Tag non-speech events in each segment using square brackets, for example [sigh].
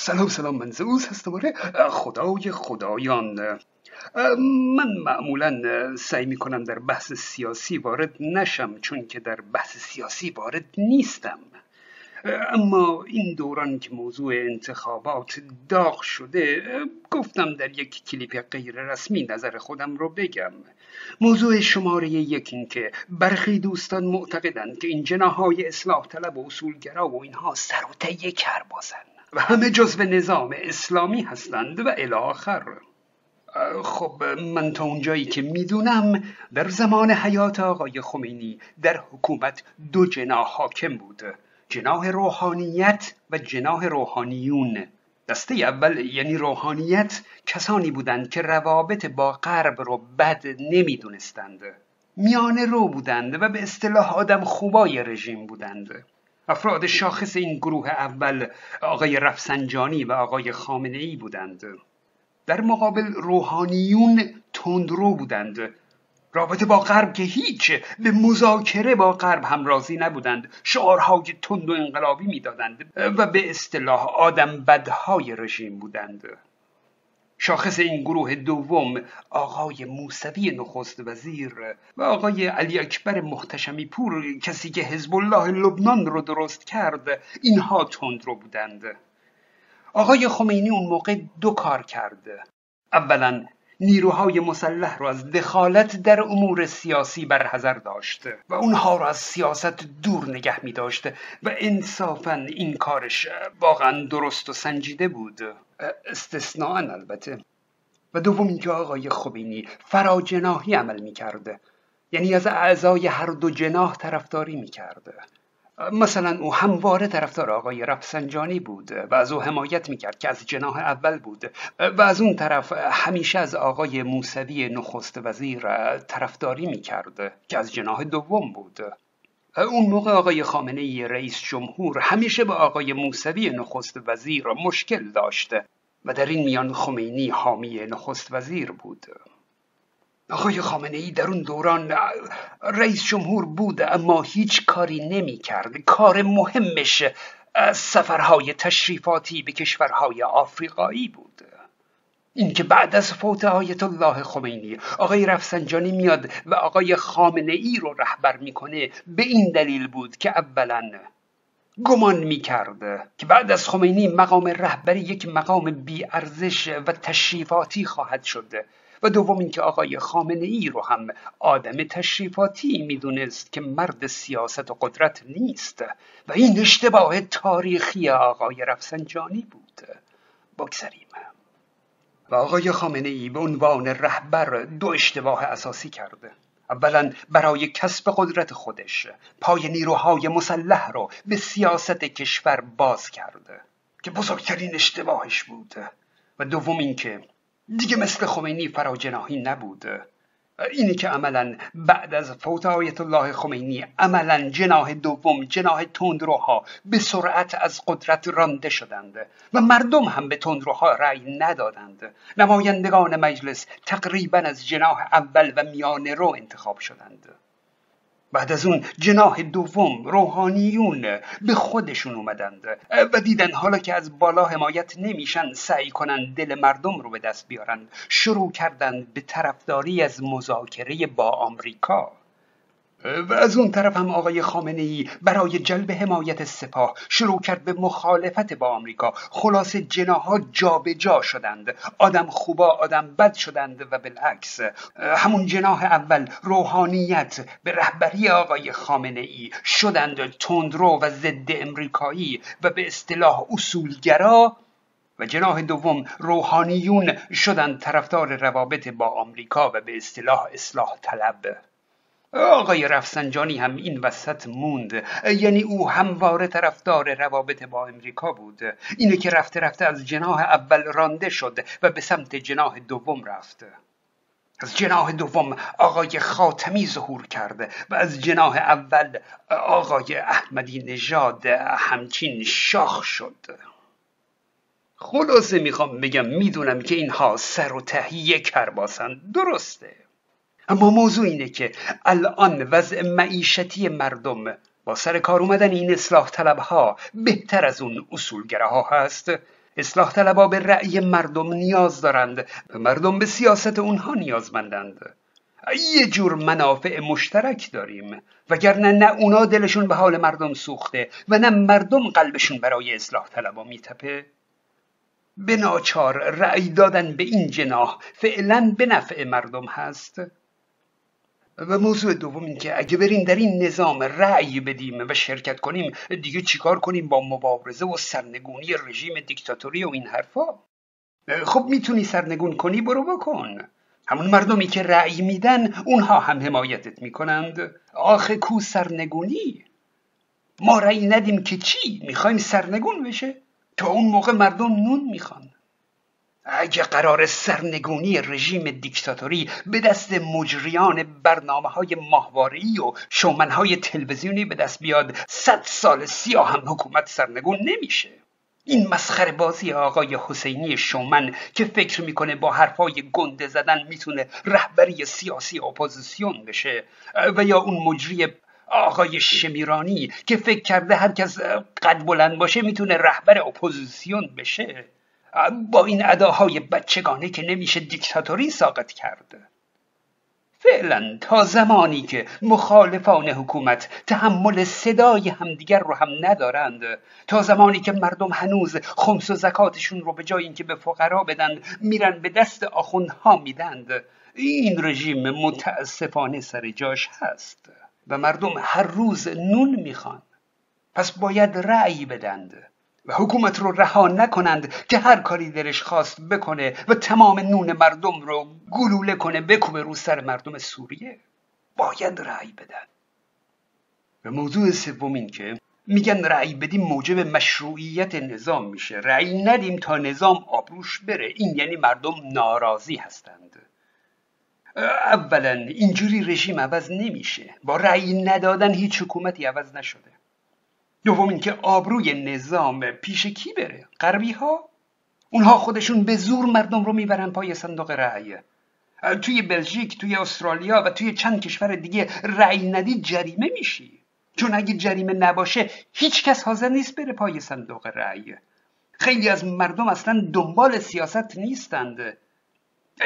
سلام سلام من زوز هستم آره. خدای خدایان. من معمولا سعی می‌کنم در بحث سیاسی وارد نشم چون که در بحث سیاسی وارد نیستم. اما این دوران که موضوع انتخابات داغ شده گفتم در یک کلیپ غیر رسمی نظر خودم رو بگم. موضوع شماره یک این که برخی دوستان معتقدند که این جناهای اصلاح طلب و اصولگرا و اینها سر و ته کربازن و همه جزو نظام اسلامی هستند و الاخر خب من تا اونجایی که می‌دونم در زمان حیات آقای خمینی در حکومت دو جناح حاکم بود. جناح روحانیت و جناح روحانیون. دسته اول یعنی روحانیت کسانی بودند که روابط با غرب رو بد نمی‌دونستند. میانه رو بودند و به اصطلاح آدم خوبای رژیم بودند. افراد شاخص این گروه اول آقای رفسنجانی و آقای خامنه ای بودند. در مقابل روحانیون تندرو بودند. رابطه با غرب که هیچ به مذاکره با غرب هم راضی نبودند. شعارهای تند و انقلابی می‌دادند و به اصطلاح آدم بدهای رژیم بودند. شاخص این گروه دوم آقای موسوی نخست وزیر و آقای علی اکبر محتشمی پور کسی که حزب الله لبنان رو درست کرد اینها تندرو بودند. آقای خمینی اون موقع دو کار کرد. اولا نیروهای مسلح را از دخالت در امور سیاسی برحضر داشت و اونها را از سیاست دور نگه می داشت و انصافا این کارش واقعا درست و سنجیده بود. استثناء البته. و دوم اینکه آقای خمینی فراجناهی عمل می کرده یعنی از اعضای هر دو جناح طرفداری می کرده مثلا او همواره طرفدار آقای رفسنجانی بود و از او حمایت می‌کرد که از جناح اول بود و از اون طرف همیشه از آقای موسوی نخست وزیر طرفداری می‌کرد که از جناح دوم بود. اون موقع آقای خامنه ای رئیس جمهور همیشه با آقای موسوی نخست وزیر مشکل داشته و در این میان خمینی حامی نخست وزیر بود. آقای خامنه ای در اون دوران رئیس جمهور بود اما هیچ کاری نمی کرد کار مهمش سفرهای تشریفاتی به کشورهای آفریقایی بود. اینکه بعد از فوت آیت الله خمینی آقای رفسنجانی میاد و آقای خامنه ای رو رهبر می‌کنه به این دلیل بود که اولا گمان می‌کرد که بعد از خمینی مقام رهبری یک مقام بیارزش و تشریفاتی خواهد شد. و دوم اینکه آقای خامنه ای رو هم آدم تشریفاتی می‌دونست که مرد سیاست و قدرت نیست و این اشتباه تاریخی آقای رفسنجانی بود. بگذریم. و آقای خامنه ای به عنوان رهبر دو اشتباه اساسی کرده اولا برای کسب قدرت خودش پای نیروهای مسلح رو به سیاست کشور باز کرده که بزرگترین اشتباهش بود. و دوم اینکه دیگه مثل خمینی فراجناهی نبود اینی که عملا بعد از فوت آیت الله خمینی عملا جناه دوم جناه تندروها به سرعت از قدرت رانده شدند و مردم هم به تندروها رأی ندادند. نمایندگان مجلس تقریبا از جناه اول و میانه رو انتخاب شدند. بعد از اون جناح دوم روحانیون به خودشون اومدند و دیدن حالا که از بالا حمایت نمیشن سعی کنند دل مردم رو به دست بیارند شروع کردند به طرفداری از مذاکره با آمریکا. و از اون طرف هم آقای خامنه ای برای جلب حمایت سپاه شروع کرد به مخالفت با آمریکا. خلاص جناها جابجا شدند. آدم خوبا آدم بد شدند و بالعکس. همون جناح اول روحانیت به رهبری آقای خامنه ای شدند تندرو و ضد امریکایی و به اصطلاح اصولگرا و جناح دوم روحانیون شدند طرفدار روابط با آمریکا و به اصطلاح اصلاح طلب. آقای رفسنجانی هم این وسط موند. یعنی او همواره طرفدار روابط با امریکا بود. اینه که رفته رفته از جناح اول رانده شد و به سمت جناح دوم رفت. از جناح دوم آقای خاتمی ظهور کرده و از جناح اول آقای احمدی نژاد همچین شاخ شد. خلاصه می‌خوام بگم می‌دونم که اینها سر و تهیه کرباسند درسته. اما موضوع اینه که الان وضع معیشتی مردم با سر کار اومدن این اصلاح طلب ها بهتر از اون اصولگره ها هست. اصلاح طلبا به رأی مردم نیاز دارند و مردم به سیاست اونها نیازمندند. یه جور منافع مشترک داریم وگرنه نه اونا دلشون به حال مردم سوخته و نه مردم قلبشون برای اصلاح طلبا میتپه. به ناچار رأی دادن به این جناح فعلا به نفع مردم هست. و موضوع دوم این که اگه بریم در این نظام رأی بدیم و شرکت کنیم دیگه چیکار کنیم با مبارزه و سرنگونی رژیم دیکتاتوری و این حرفا؟ خب می‌تونی سرنگون کنی برو بکن. همون مردمی که رأی میدن اونها هم حمایتت می‌کنند. آخه کو سرنگونی؟ ما رأی ندیم که چی؟ می‌خوایم سرنگون بشه. تا اون موقع مردم نون می‌خوان. اگه قرار سرنگونی رژیم دیکتاتوری به دست مجریان برنامه های ماهواره‌ای و شومنهای تلویزیونی به دست بیاد صد سال سیاه هم حکومت سرنگون نمیشه. این مسخره بازی آقای حسینی شومن که فکر می‌کنه با حرفای گنده زدن می‌تونه رهبری سیاسی اپوزیسیون بشه و یا اون مجری آقای شمیرانی که فکر کرده هر کس قد بلند باشه می‌تونه رهبر اپوزیسیون بشه. با این اداهای بچگانه که نمیشه دیکتاتوری ساقط کرده فعلا تا زمانی که مخالفان حکومت تحمل صدای همدیگر رو هم ندارند تا زمانی که مردم هنوز خمس و زکاتشون رو به جای اینکه به فقرا بدن میرن به دست آخوندها میدند. این رژیم متاسفانه سر جاش هست و مردم هر روز نون می‌خوان. پس باید رأی بدند. و حکومت رو رها نکنند که هر کاری دلش خواست بکنه و تمام نون مردم رو گلوله کنه بکوبه رو سر مردم سوریه. باید رأی بدن. و موضوع سوم این که میگن رأی بدیم موجب مشروعیت نظام میشه. رأی ندیم تا نظام آبروش بره. این یعنی مردم ناراضی هستند. اولا اینجوری رژیم عوض نمیشه. با رأی ندادن هیچ حکومتی عوض نشده. دوم اینکه آبروی نظام پیش کی بره؟ غربی ها اونها خودشون به زور مردم رو می‌برن پای صندوق رأی. توی بلژیک توی استرالیا و توی چند کشور دیگه رأی ندید جریمه میشی. چون اگه جریمه نباشه هیچ کس حاضر نیست بره پای صندوق رأی. خیلی از مردم اصلا دنبال سیاست نیستند.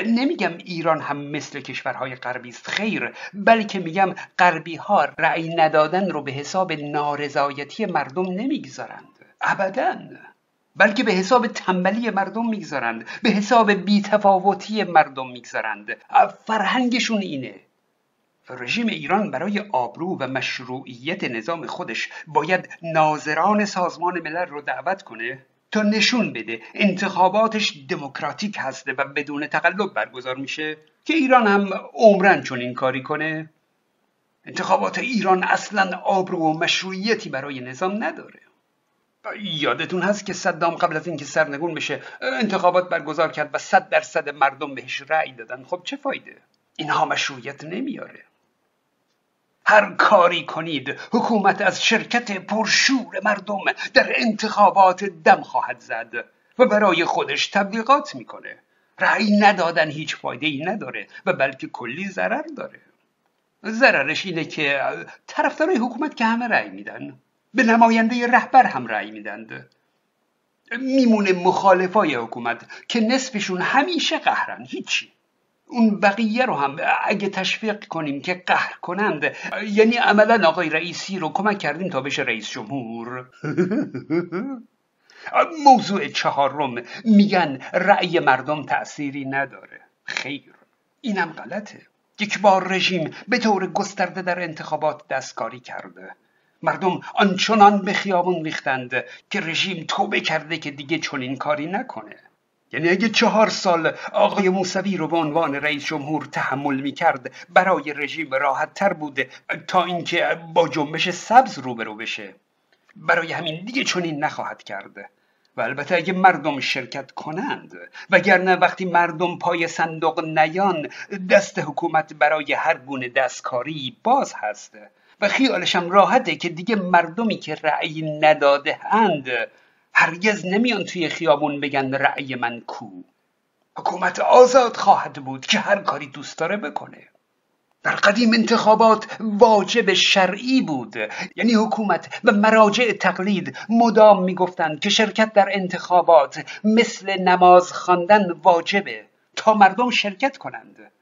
نمیگم ایران هم مثل کشورهای غربی است خیر بلکه میگم غربی ها رأی ندادن رو به حساب نارضایتی مردم نمی‌گذارند. ابدا. بلکه به حساب تنبلی مردم می‌گذارند به حساب بیتفاوتی مردم می‌گذارند. فرهنگشون اینه. رژیم ایران برای آبرو و مشروعیت نظام خودش باید ناظران سازمان ملل رو دعوت کنه. تا نشون بده. انتخاباتش دموکراتیک هسته و بدون تقلب برگزار میشه که ایران هم عمرن چون این کاری کنه. انتخابات ایران اصلا آبرو و مشروعیتی برای نظام نداره. یادتون هست که صدام قبل از اینکه سرنگون بشه انتخابات برگزار کرد و صد درصد مردم بهش رأی دادن. خب چه فایده؟ اینها مشروعیت نمیاره. هر کاری کنید حکومت از شرکت پرشور مردم در انتخابات دم خواهد زد و برای خودش تبلیغات می‌کنه. رأی ندادن هیچ فایده ای نداره و بلکه کلی ضرر داره. ضررش اینه که طرفدارای حکومت که همه رأی میدن به نماینده رهبر هم رأی میدند. میمونه مخالفای حکومت که نصفشون همیشه قهرن هیچی. اون بقیه رو هم اگه تشویق کنیم که قهر کنند یعنی عملا آقای رئیسی رو کمک کردیم تا بشه رئیس جمهور. [laughs] موضوع چهارم میگن رأی مردم تأثیری نداره. خیر. اینم غلطه. یک بار رژیم به طور گسترده در انتخابات دستکاری کرده. مردم آنچنان به خیابون ریختند که رژیم توبه کرده که دیگه چنین کاری نکنه. یعنی اگه چهار سال آقای موسوی رو به عنوان رئیس جمهور تحمل می کرد برای رژیم راحت تر بوده تا اینکه با جنبش سبز روبرو بشه. برای همین دیگه چنین نخواهد کرده و البته اگه مردم شرکت کنند وگرنه وقتی مردم پای صندوق نیان دست حکومت برای هر گونه دستکاری باز هست. و خیالشم راحته که دیگه مردمی که رأی نداده اند هرگز نمیان توی خیابون بگن رأی من کو. حکومت آزاد خواهد بود که هر کاری دوست داره بکنه. در قدیم انتخابات واجب شرعی بود. یعنی حکومت و مراجع تقلید مدام می‌گفتند که شرکت در انتخابات مثل نماز خواندن واجبه تا مردم شرکت کنند.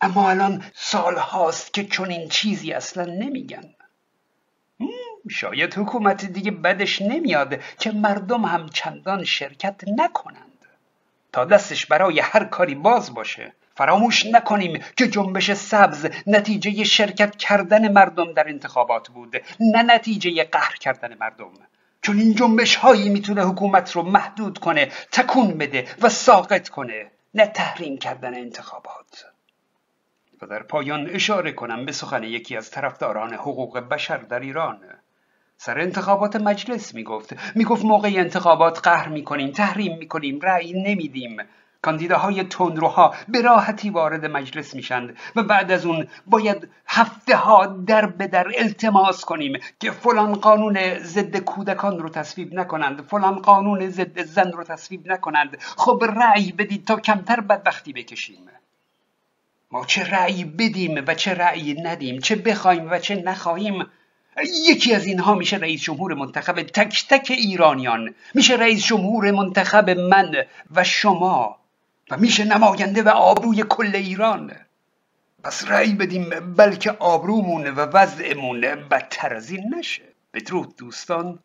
اما الان سال هاست که چنین چیزی اصلا نمیگن. شاید حکومت دیگه بدش نمیاد که مردم هم چندان شرکت نکنند. تا دستش برای هر کاری باز باشه فراموش نکنیم که جنبش سبز نتیجه شرکت کردن مردم در انتخابات بود نه نتیجه قهر کردن مردم. چون این جنبش هایی می‌تونه حکومت رو محدود کنه تکون بده و ساقط کنه نه تحریم کردن انتخابات. و در پایان اشاره کنم به سخن یکی از طرفداران حقوق بشر در ایران. سر انتخابات مجلس می‌گفت. می‌گفت موقع انتخابات قهر می‌کنیم تحریم می‌کنیم رأی نمیدیم. کاندیداهای تندروها به راحتی وارد مجلس میشند و بعد از اون باید هفته ها در به در التماس کنیم که فلان قانون ضد کودکان رو تصویب نکنند فلان قانون ضد زن رو تصویب نکنند. خب رأی بدید تا کمتر بدبختی بکشیم. ما چه رأی بدیم و چه رأی ندیم چه بخوایم و چه نخواهیم؟ یکی از اینها میشه رئیس جمهور منتخب تک تک ایرانیان. میشه رئیس جمهور منتخب من و شما. و میشه نماینده و آبروی کل ایران. پس رأی بدیم بلکه آبرومون و وضعمون بدتر از این نشه. بدرود دوستان.